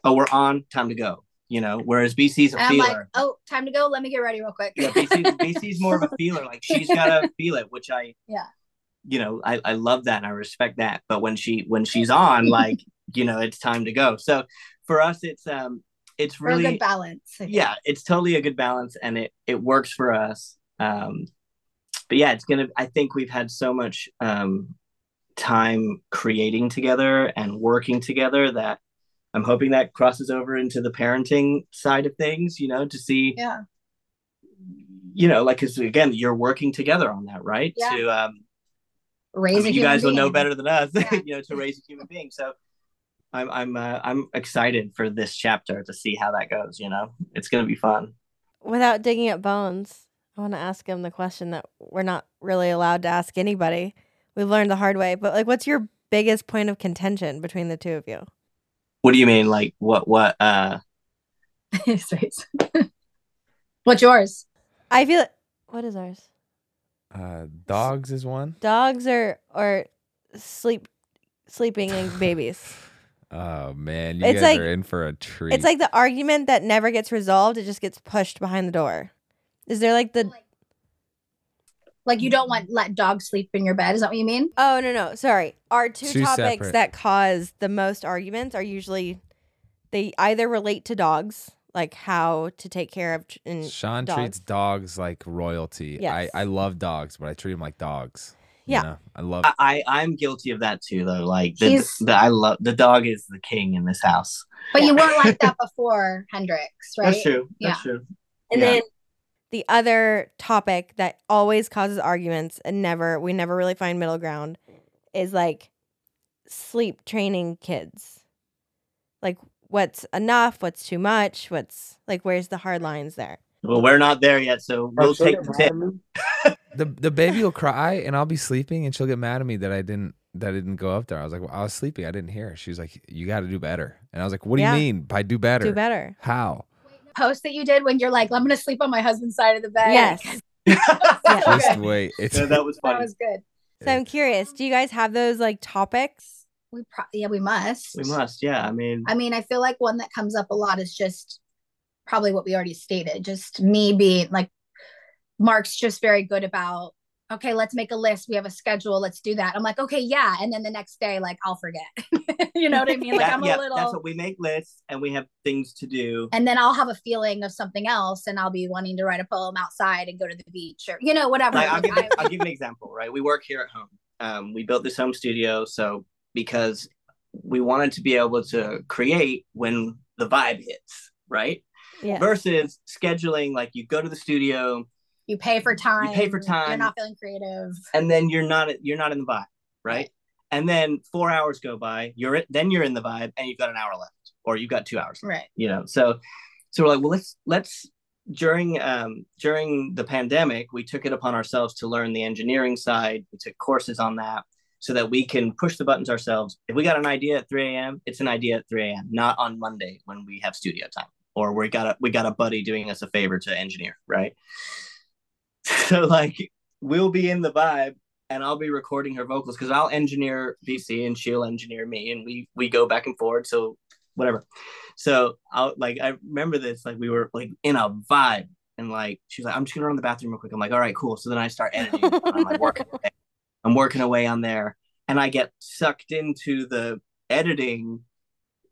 C: oh, we're on, time to go. You know, whereas BC's a feeler.
D: like, oh, time to go. Let me get ready real quick.
C: yeah, BC's, BC's more of a feeler. Like she's gotta feel it, which I
D: Yeah.
C: You know, I, I love that and I respect that. But when she when she's on, like, you know, it's time to go. So for us it's um it's
D: For a
C: really
D: good balance.
C: Yeah, it's totally a good balance and it it works for us. Um but yeah, it's gonna I think we've had so much um time creating together and working together that I'm hoping that crosses over into the parenting side of things, you know, to see
D: Yeah.
C: you know, like because again, you're working together on that, right?
D: Yeah.
C: To um, I mean,
D: a
C: you guys will know better than us,
D: Yeah.
C: you know, to raise a human being. So I'm I'm uh, I'm excited for this chapter to see how that goes. You know, it's gonna be fun.
A: Without digging up bones, I want to ask him the question that we're not really allowed to ask anybody. We've learned the hard way, but like, what's your biggest point of contention between the two of you?
C: What do you mean? Like what? What? Uh,
D: What's yours?
A: I feel what is ours?
B: Uh, dogs is one.
A: Dogs or or sleep sleeping and babies.
B: Oh man, you
A: It's
B: guys
A: like-
B: are in for a treat.
A: It's like the argument that never gets resolved. It just gets pushed behind the door. Is there like the
D: Like you don't want let dogs sleep in your bed? Is that what you mean?
A: Oh no no sorry. Our two,
B: Two
A: topics
B: separate.
A: that cause the most arguments are usually they either relate to dogs, like how to take care of ch- and
B: Shawn
A: dogs.
B: treats dogs like royalty.
A: Yes.
B: I, I love dogs, but I treat them like dogs. you
A: Yeah.
B: know? I love.
C: I I- I'm guilty of that too, though. Like the,
D: He's-
C: the I love the dog is the king in this house.
D: But you weren't like that before Hendrix, right?
C: That's true. That's
D: Yeah.
C: true.
A: And
C: Yeah.
A: then the other topic that always causes arguments and never we never really find middle ground is like sleep training kids. Like what's enough, what's too much, what's like where's the hard lines there?
C: Well, we're not there yet, so we'll take the tip.
B: the the baby will cry and I'll be sleeping and she'll get mad at me that I didn't that I didn't go up there. I was like, well, I was sleeping. I didn't hear. her. She was like, you got to do better. And I was like, what do
A: Yeah.
B: you mean by do better?
A: Do better.
B: How?
D: Post that you did when you're like, I'm gonna sleep on my husband's side of the bed.
A: Yes.
B: Just wait. It's
C: Yeah, that was funny.
D: That was good.
A: So I'm curious, do you guys have those like topics?
D: We pro- yeah, we must.
C: we must. Yeah, I mean,
D: I mean, I feel like one that comes up a lot is just probably what we already stated. Just me being like, Mark's just very good about, okay, let's make a list. We have a schedule. Let's do that. I'm like, okay, yeah. And then the next day, like, I'll forget. you know what I mean? Like,
C: that-
D: I'm
C: yeah,
D: a little.
C: that's what we make lists and we have things to do.
D: and then I'll have a feeling of something else, and I'll be wanting to write a poem outside and go to the beach, or you know, whatever.
C: Like, I'll, give, I'll give an example, right? We work here at home. Um, we built this home studio, so because we wanted to be able to create when the vibe hits, right?
A: Yeah.
C: Versus scheduling, like you go to the studio
D: you pay for time.
C: you pay for time, You're
D: not feeling creative.
C: and then you're not you're not in the vibe, right? And then four hours go by, you're then you're in the vibe, and you've got an hour left, or you've got two hours left.
D: Right.
C: you know so so we're like well let's let's during um during the pandemic we took it upon ourselves to learn the engineering side we took courses on that so that we can push the buttons ourselves if we got an idea at 3 a.m it's an idea at 3 a.m not on monday when we have studio time or we got a we got a buddy doing us a favor to engineer right so like we'll be in the vibe and I'll be recording her vocals because I'll engineer BC and she'll engineer me and we we go back and forth. So whatever. So I'll like I remember this like we were like in a vibe and like she's like I'm just gonna run the bathroom real quick. I'm like all right cool. So then I start editing. I'm like working. I'm working away on there. And I get sucked into the editing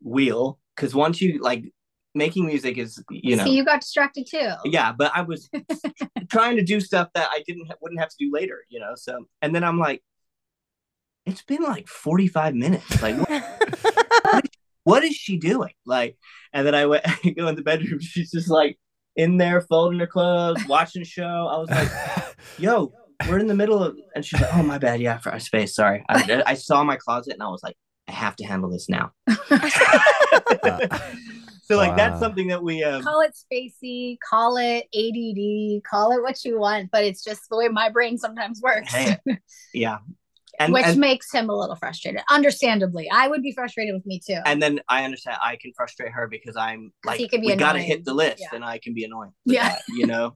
C: wheel because once you like making music is you know.
D: See, you got distracted too.
C: yeah but i was trying to do stuff that i didn't wouldn't have to do later you know so and then i'm like it's been like 45 minutes. Like what, what is she doing? Like and then i went I go in the bedroom she's just like in there folding her clothes watching a show. I was like yo we're in the middle of and she's like oh my bad yeah for our space sorry I, I saw my closet and i was like i have to handle this now so like that's something that we um
D: Call it spacey, call it ADD, call it what you want, but it's just the way my brain sometimes works,
C: Hey, yeah and,
D: which
C: and
D: makes him a little frustrated. Understandably, I would be frustrated with me too.
C: and then I understand I can frustrate her because I'm like
D: he can be
C: we gotta hit the list
D: Yeah.
C: and I can be annoying.
D: Yeah.
C: that, you know.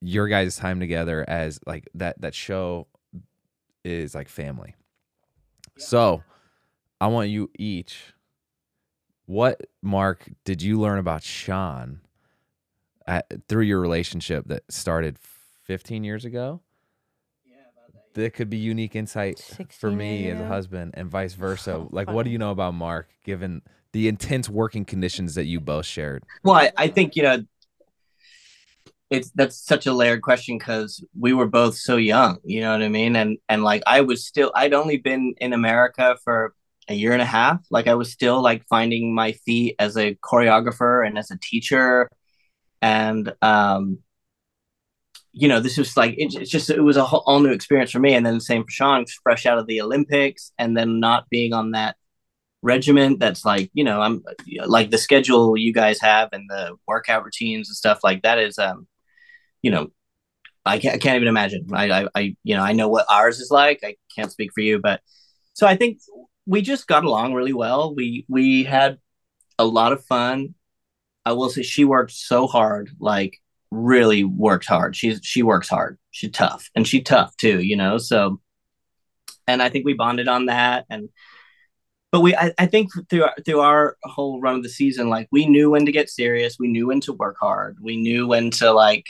B: your guys' time together as like that that show is like family. So I want you each what Mark did you learn about Shawn uh, through your relationship that started 15 years ago. Yeah, that could be unique insight for me as a husband and vice versa.
A: Oh,
B: like, what do you know about Mark, given the intense working conditions that you both shared?
C: Well, I, I think you know, it's that's such a layered question because we were both so young. You know what I mean? And and like I was still, I'd only been in America for a year and a half. Like I was still like finding my feet as a choreographer and as a teacher, and um, you know, this was like it, it's just it was a whole, all new experience for me. And then the same for Shawn, fresh out of the Olympics, and then not being on that regiment that's like you know i'm like the schedule you guys have and the workout routines and stuff like that is um you know i can't, I can't even imagine. I, I i you know i know what ours is like. I can't speak for you but so i think we just got along really well. We we had a lot of fun. I will say she worked so hard like really worked hard. She's she works hard. She's tough and she tough too you know so and i think we bonded on that and but we I, I think through our, through our whole run of the season like we knew when to get serious. We knew when to work hard. We knew when to like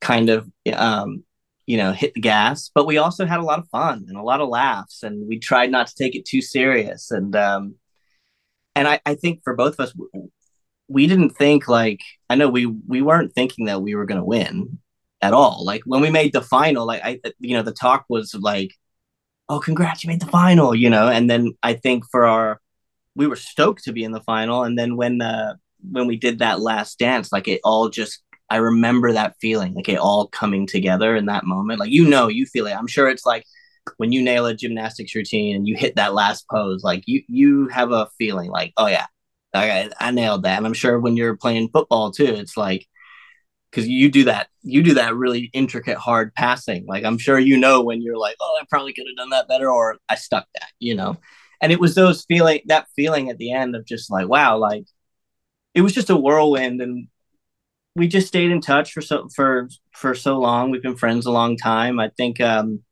C: kind of um you know hit the gas but we also had a lot of fun and a lot of laughs and we tried not to take it too serious. And um and i i think for both of us we didn't think like i know we we weren't thinking that we were going to win at all. Like when we made the final like i you know the talk was like oh congrats you made the final you know? And then i think for our we were stoked to be in the final. And then when uh when we did that last dance like it all just i remember that feeling like it all coming together in that moment. Like you know you feel it. I'm sure it's like when you nail a gymnastics routine and you hit that last pose like you you have a feeling like oh yeah i, I nailed that. And i'm sure when you're playing football too it's like because you do that you do that really intricate hard passing. Like i'm sure you know when you're like oh i probably could have done that better or i stuck that you know? And it was those feeling that feeling at the end of just like wow like it was just a whirlwind and we just stayed in touch for so for for so long. We've been friends a long time. I think um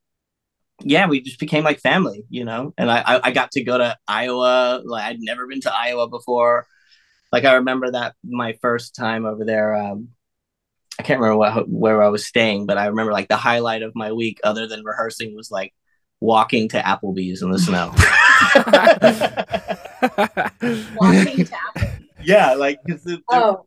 C: yeah we just became like family you know? And i i, I got to go to iowa. Like i'd never been to iowa before. Like i remember that my first time over there um I can't remember what, where I was staying, but I remember like the highlight of my week, other than rehearsing, was like walking to Applebee's in the snow.
D: Walking to Apple.
C: yeah, like 'cause the, the-
D: Oh,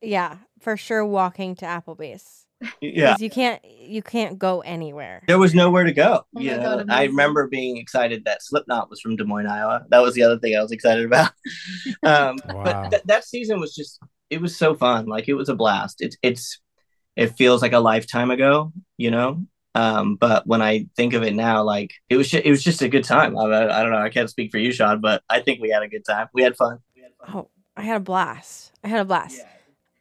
A: Yeah, for sure. Walking to Applebee's.
C: yeah,
A: 'Cause You can't. You can't go anywhere.
C: there was nowhere to go.
D: Oh
C: you know,
D: God,
C: I remember being excited that Slipknot was from Des Moines, Iowa. That was the other thing I was excited about. um,
F: Wow.
C: But th- that season was just it was so fun. Like it was a blast. It's it's it feels like a lifetime ago, you know. Um, but when I think of it now, like it was, ju- it was just a good time. I, I don't know. I can't speak for you, Shawn, but I think we had a good time. We had fun. We had fun.
A: Oh, I had a blast. I had a blast.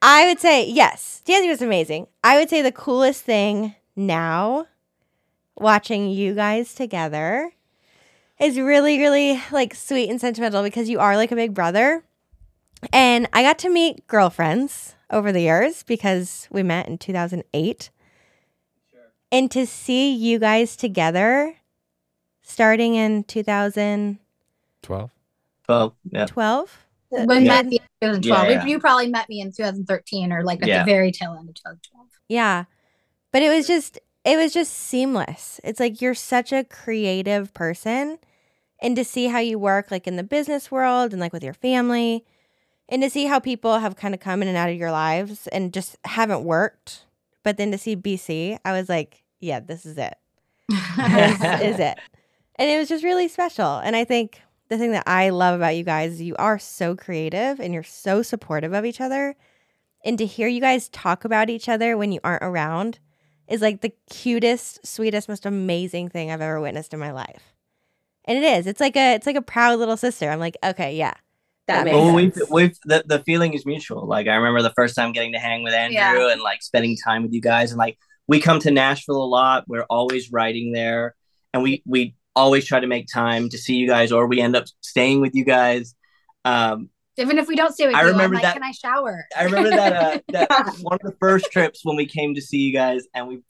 A: I would say yes. Dancing was amazing. I would say the coolest thing now, watching you guys together, is really, really like sweet and sentimental because you are like a big brother. And I got to meet girlfriends over the years because we met in 2008. And to see you guys together starting in 2012,
B: 12.
C: Well, yeah.
D: We
A: Yeah.
D: met in 2012.
C: Yeah, yeah.
D: You probably met me in 2013 or like at
C: Yeah.
D: the very tail end of 2012.
A: Yeah. But it was just it was just seamless. It's like you're such a creative person and to see how you work like in the business world and like with your family and to see how people have kind of come in and out of your lives and just haven't worked. But then to see BC, I was like, yeah, this is it. This is it. And it was just really special. And I think the thing that I love about you guys is you are so creative and you're so supportive of each other. And to hear you guys talk about each other when you aren't around is like the cutest, sweetest, most amazing thing I've ever witnessed in my life. And it is. It's like a it's like a proud little sister. I'm like, okay, yeah. That makes
C: Well,
A: sense.
C: we've, we've the, the feeling is mutual. Like I remember the first time getting to hang with Andrew
D: Yeah.
C: and like spending time with you guys, and like we come to Nashville a lot. We're always writing there, and we we always try to make time to see you guys, or we end up staying with you guys. Um,
D: Even if we don't stay with
C: I
D: you,
C: remember
D: I'm like,
C: that-
D: can I shower?
C: I remember that uh, that one of the first trips when we came to see you guys, and we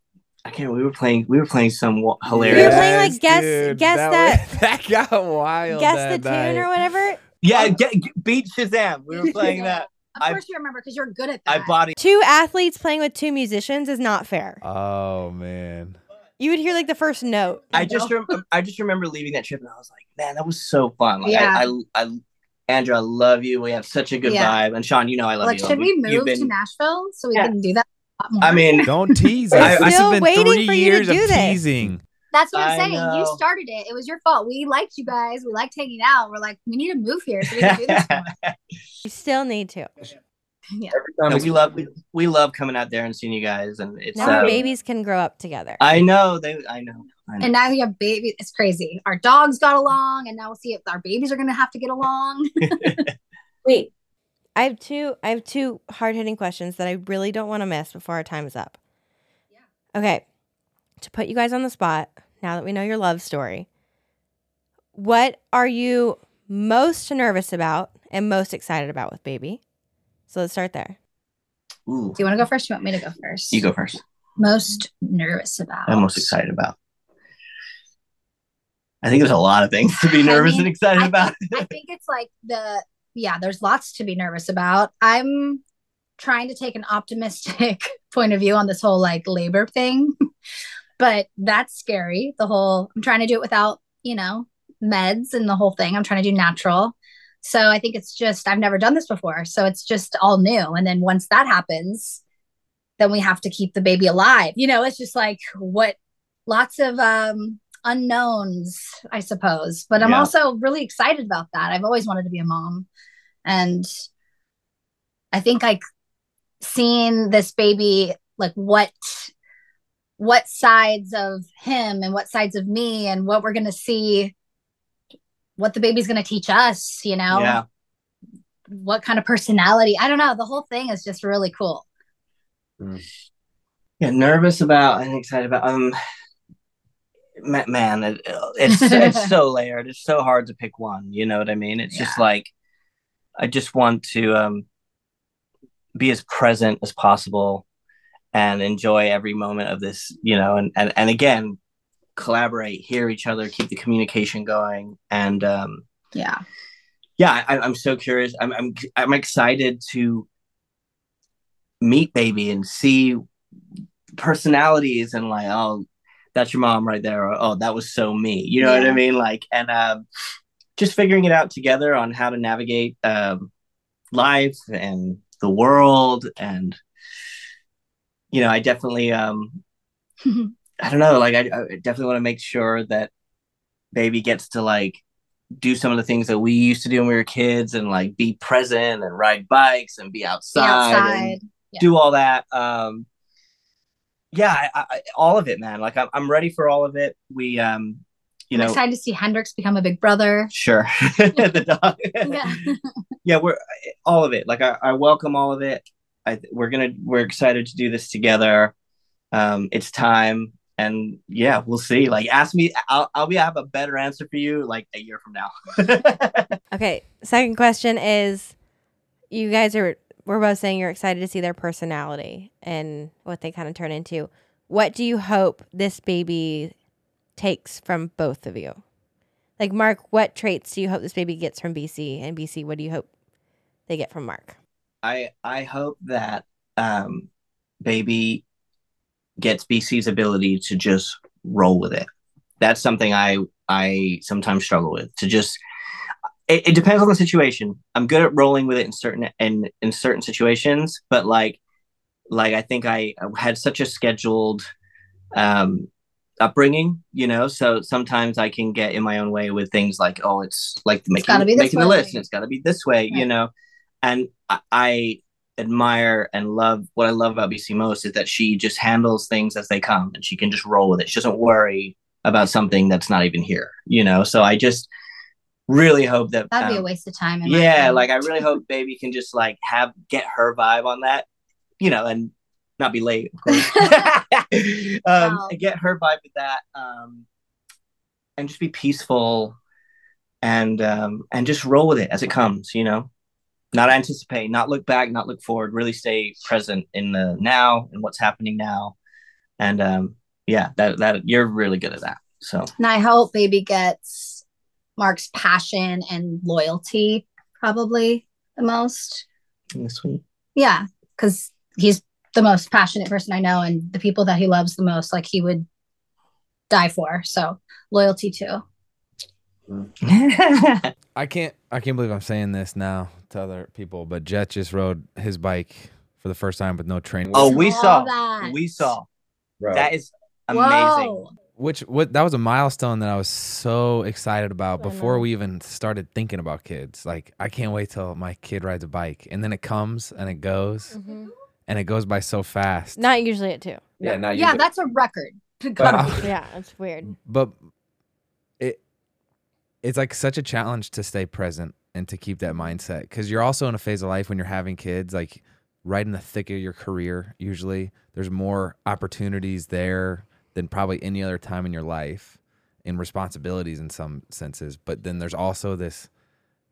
C: I can't. We were playing. We were playing some hilarious.
A: We were playing, like, guess- guess
B: that. that got wild.
A: Guess
B: that
A: the tune or whatever.
C: Yeah, get, get- beat Shazam. We were playing
D: Yeah.
C: that.
D: Of
C: I-
D: course you remember because you're good at that.
C: I
D: that.
C: body
G: Two athletes playing with two musicians is not fair.
E: Oh man.
G: You would hear like the first note.
C: I just rem- um, I just remember leaving that trip and I was like, man, that was so fun. Like,
D: Yeah.
C: I, I, I, Andrew, I love you. We have such a good
D: Yeah.
C: vibe. And Shawn, you know I love
D: like,
C: you.
D: should we
C: You've
D: move to Nashville so we
C: Yeah.
D: can do that? a lot more?
C: I mean,
E: Don't tease
G: We're
E: us. This
G: still
E: been
G: waiting
E: three
G: for you to
E: years of
G: do this.
E: teasing.
D: that's what I'm
C: I
D: saying. You started it. It was your fault. We liked you guys. We liked hanging out. We're like, we need to move here so we can do this more.
G: You still need to.
D: Yeah.
C: No, we love we, we love coming out there and seeing you guys, and it's.
G: Now our
C: Uh,
G: babies can grow up together.
C: I know they. I know. I know.
D: And now we have babies. It's crazy. Our dogs got along, and now we'll see if our babies are going to have to get along.
H: Wait,
G: I have two. I have two hard hitting questions that I really don't want to miss before our time is up. Yeah. Okay. To put you guys on the spot, now that we know your love story, what are you most nervous about and most excited about with baby? So let's start there.
C: Ooh,
D: Do you want to go first? Do you want me to go first?
C: you go first.
D: Most nervous about.
C: I'm most excited about. I think there's a lot of things to be
D: I
C: nervous
D: mean,
C: and excited
D: I
C: about.
D: think, I think it's like the yeah. There's lots to be nervous about. I'm trying to take an optimistic point of view on this whole like labor thing, but that's scary. The whole I'm trying to do it without you know meds and the whole thing. I'm trying to do natural. So I think it's just I've never done this before, so it's just all new. And then once that happens, then we have to keep the baby alive. You know, it's just like what lots of um unknowns, I suppose. But I'm
C: Yeah.
D: also really excited about that. I've always wanted to be a mom. And I think like seeing this baby, like what what sides of him and what sides of me and what we're gonna see, what the baby's gonna teach us, you know,
C: Yeah,
D: what kind of personality. I don't know. The whole thing is just really cool.
C: yeah. Nervous about and excited about. Um, ma- man, it, it's it's so layered. It's so hard to pick one. You know what I mean? It's just like I just want to um be as present as possible and enjoy every moment of this. You know, and and and again, collaborate, hear each other, keep the communication going, and um
D: Yeah.
C: yeah I, i'm so curious. I'm, I'm i'm excited to meet baby and see personalities and like oh that's your mom right there or oh that was so me you know what i mean? Like and um just figuring it out together on how to navigate um life and the world and you know i definitely um i don't know like i, I definitely want to make sure that baby gets to like do some of the things that we used to do when we were kids and like be present and ride bikes and be
D: Be
C: outside,
D: outside.
C: and
D: Yeah.
C: do all that um yeah I, I, all of it man like I'm, I'm ready for all of it we um you
D: I'm
C: know
D: excited to see Hendrix become a big brother.
C: sure the dog
D: Yeah.
C: yeah we're all of it like i, I welcome all of it I, we're gonna we're excited to do this together um it's time and yeah we'll see like ask me i'll, I'll be have a better answer for you like a year from now
G: Okay. Second question is you guys are we're both saying you're excited to see their personality and what they kind of turn into. What do you hope this baby takes from both of you? Like Mark, what traits do you hope this baby gets from BC? And BC, what do you hope they get from Mark?
C: I I hope that um baby gets BC's ability to just roll with it. That's something I I sometimes struggle with to just it, it depends on the situation. I'm good at rolling with it in certain in in certain situations, but like like I think I had such a scheduled um upbringing, you know, so sometimes I can get in my own way with things like oh it's like making
D: gotta be
C: making the list and it's got to be this way, you know. And I, I admire and love what I love about BC most is that she just handles things as they come and she can just roll with it. She doesn't worry about something that's not even here, you know. So I just really hope that
D: That'd be a
C: um,
D: waste of time.
C: yeah, like I really hope baby can just like have get her vibe on that, you know, and not be late, of course. um,
D: Wow.
C: get her vibe with that, um, and just be peaceful, and um, and just roll with it as it comes, you know. Not anticipate, not look back, not look forward. Really stay present in the now and what's happening now, and um, yeah, that that you're really good at that. So
D: And I hope baby gets Mark's passion and loyalty probably the most.
C: This week.
D: Yeah, because he's the most passionate person I know, and the people that he loves the most, like he would die for. So loyalty too.
B: I can't I can't believe I'm saying this now to other people, but Jet just rode his bike for the first time with no training.
C: oh, we
D: Saw
C: saw.
D: that.
C: We saw.
E: Bro.
C: That is amazing.
D: Whoa.
B: Which what that was a milestone that I was so excited about before we even started thinking about kids. Like I can't wait till my kid rides a bike, and then it comes and it goes,
A: Mhm.
B: and it goes by so fast.
A: Not usually at two.
E: yeah, now you
D: Yeah,
E: get-
D: that's a record.
B: But-
A: Yeah, it's weird.
B: but it it's like such a challenge to stay present and to keep that mindset because you're also in a phase of life when you're having kids like right in the thick of your career usually there's more opportunities there than probably any other time in your life in responsibilities in some senses but then there's also this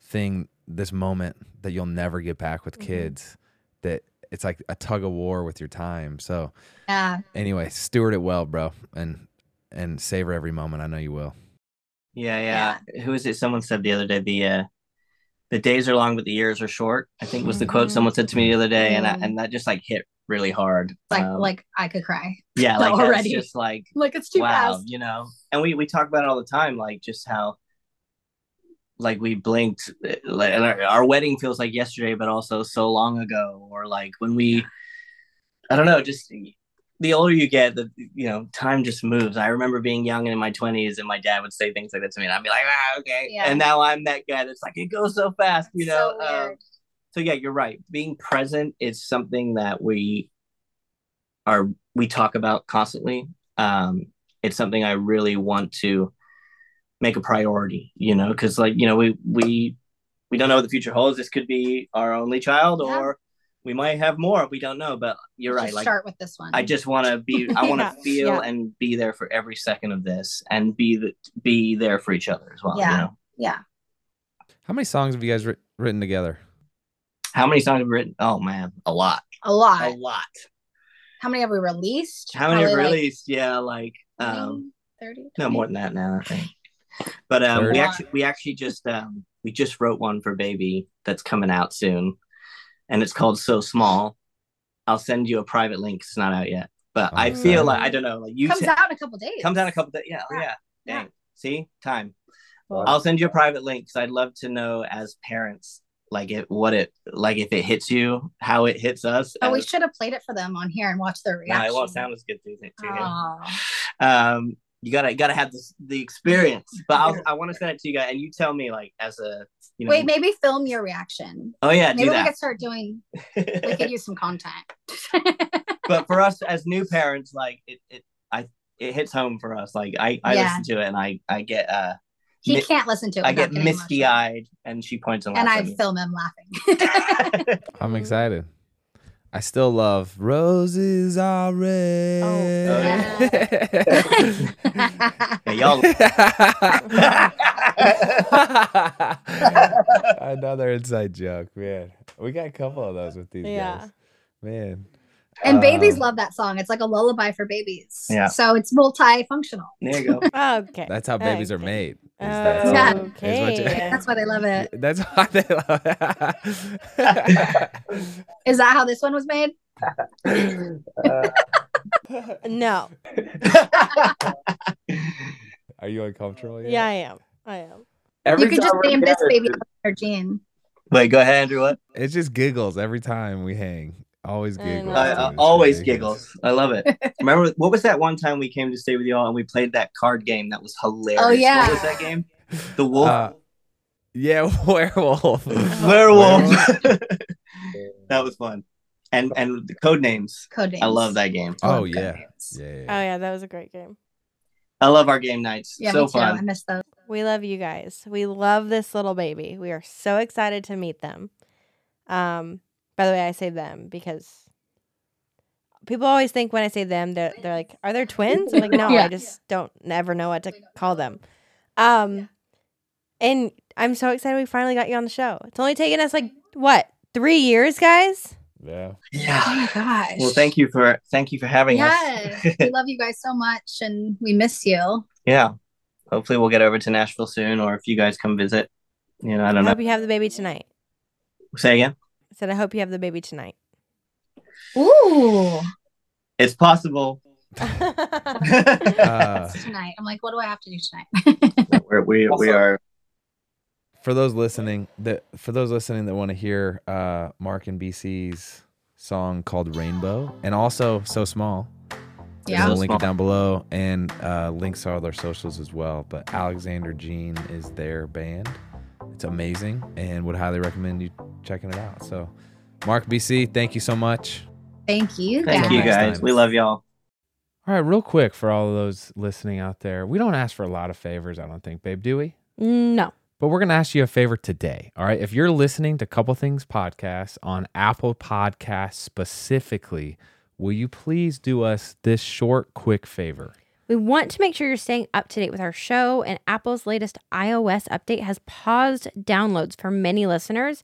B: thing this moment that you'll never get back with
A: Mhm.
B: kids that it's like a tug of war with your time so
D: Yeah.
B: anyway steward it well bro and and savor every moment i know you will
C: Yeah, yeah. Who is it? Someone said the other day the uh the days are long but the years are short. I think was the quote
A: Mhm.
C: someone said to me the other day, and I,
D: Mm.
C: and that just like hit really hard.
D: Like
C: Um,
D: like I could cry.
C: yeah, like
D: already.
C: just like
D: Like it's too
C: wow,
D: fast.
C: you know. And we we talk about it all the time, like just how like we blinked, uh, like our, our wedding feels like yesterday, but also so long ago, or like when we, I don't know, just the older you get, the you know, time just moves. I remember being young and in my twenties, and my dad would say things like that to me, and I'd be like, ah, okay.
D: Yeah.
C: And now I'm that guy that's like, it goes so fast, you know.
D: So
C: Um, so yeah, you're right. Being present is something that we are we talk about constantly. Um, it's something I really want to make a priority, you know, because like you know we we we don't know what the future holds. This could be our only child,
D: Yeah.
C: or we might have more. We don't know, but you're right.
D: Just
C: Like
D: start with this one.
C: I just want to be. I want to
A: Yeah.
C: feel
D: Yeah.
C: and be there for every second of this, and be the be there for each other as well.
D: Yeah.
C: You know,
D: yeah.
B: how many songs have you guys writ- written together
C: how many songs have we written? Oh man, a lot,
D: A lot.
C: a lot.
D: How many have we released?
C: How many have
D: Probably like
C: released? yeah, like um,
D: 20, 30.
C: no more than that now. I think. But um, we actually we actually just um we just wrote one for baby that's coming out soon, and it's called So Small. I'll send you a private link. It's not out yet, but I
B: Oh,
C: feel
B: okay.
C: like I don't know. Like you
D: Comes
C: t-
D: out in a couple days.
C: comes out in a couple days. Yeah,
D: Yeah.
C: yeah.
D: Yeah.
C: See, time.
E: Wow.
C: I'll send you a private link because I'd love to know as parents, like it, what it, like if it hits you, how it hits us.
D: Oh, we should have played it for them on here and watched their
C: No,
D: reaction.
C: it won't sound as good to to you.
D: Aw.
C: Um, you gotta gotta have this the experience. But I'll, I want to send it to you guys, and you tell me like as a you know.
D: Wait, maybe film your reaction.
C: oh yeah,
D: Maybe
C: do
D: we could start doing. We could use some content.
C: but for us as new parents, like it, it, I, it hits home for us. Like I, I
D: Yeah.
C: listen to it and I, I get, uh,
D: he
C: Mi-
D: can't listen to it.
C: I get misty eyed, and she points and
D: and I
C: at me.
D: film him laughing.
B: i'm excited i still love roses are oh, red
C: Yeah, y'all.
B: another inside joke man we got a couple of those with these
A: Yeah.
B: guys man
D: and babies
B: Uh,
D: love that song. It's like a lullaby for babies.
C: Yeah.
D: So it's multifunctional.
C: there you go.
A: Okay.
B: that's how babies are made is that
D: Yeah.
B: song. Is you-
A: Okay.
D: That's why they love it.
B: that's why they love it.
D: Is that how this one was made?
A: no.
B: are you uncomfortable yet?
A: Yeah, I am. I am.
E: Every
D: you could just name this baby
E: it's
D: after Jean.
C: Wait, go ahead, Andrew. What?
B: It's just giggles every time we hang. Always
A: I
B: giggles.
C: I. I always
B: ridiculous.
C: giggles. I love it. Remember what was that one time we came to stay with y'all and we played that card game that was hilarious?
D: Oh, yeah.
C: What was that game? The wolf.
B: Uh, yeah, werewolf.
C: Werewolf. that was fun. And and the code names.
D: Code names.
C: I love that game.
B: Oh
D: Code
B: yeah.
D: names.
B: yeah, yeah.
A: Oh yeah, that was a great game.
C: I love our game nights.
D: Yeah,
C: so
D: me too. I
C: fun.
D: miss those.
A: We love you guys. We love this little baby. We are so excited to meet them. Um, by the way, I say them because people always think when I say them, they're they're like, "Are there twins?" I'm like, no,
D: Yeah.
A: I just don't never know what to call them. Um, and I'm so excited we finally got you on the show. It's only taken us like what three years, guys.
B: Yeah.
C: Yeah.
D: Oh my gosh.
C: Well, thank you for thank you for having
D: Yes.
C: us.
D: we love you guys so much and we miss you.
C: yeah. Hopefully we'll get over to Nashville soon, or if you guys come visit. You know, I
A: I
C: don't know.
A: hope you have the baby tonight.
C: Say again.
G: I said I hope you have the baby tonight.
D: Ooh.
C: It's possible.
E: Uh,
D: tonight. I'm like, what do I have to do tonight?
C: We're, we we are
E: for those listening that for those listening that want to hear uh Mark and BC's song called Rainbow and also So Small.
D: Yeah.
E: We'll
C: So
E: link
C: Small.
E: it down below and uh, links to all their socials as well. But Alexander Jean is their band. It's amazing and would highly recommend you checking it out. So, Mark BC, thank you so much.
D: Thank you.
C: Thank you guys. We love y'all.
B: All right, real quick for all of those listening out there, we don't ask for a lot of favors, I don't think, babe, do we?
G: no.
B: But we're going to ask you a favor today. All right. If you're listening to Couple Things Podcast on Apple Podcasts specifically, will you please do us this short, quick favor?
A: We want to make sure you're staying up to date with our show, and Apple's latest iOS update has paused downloads for many listeners.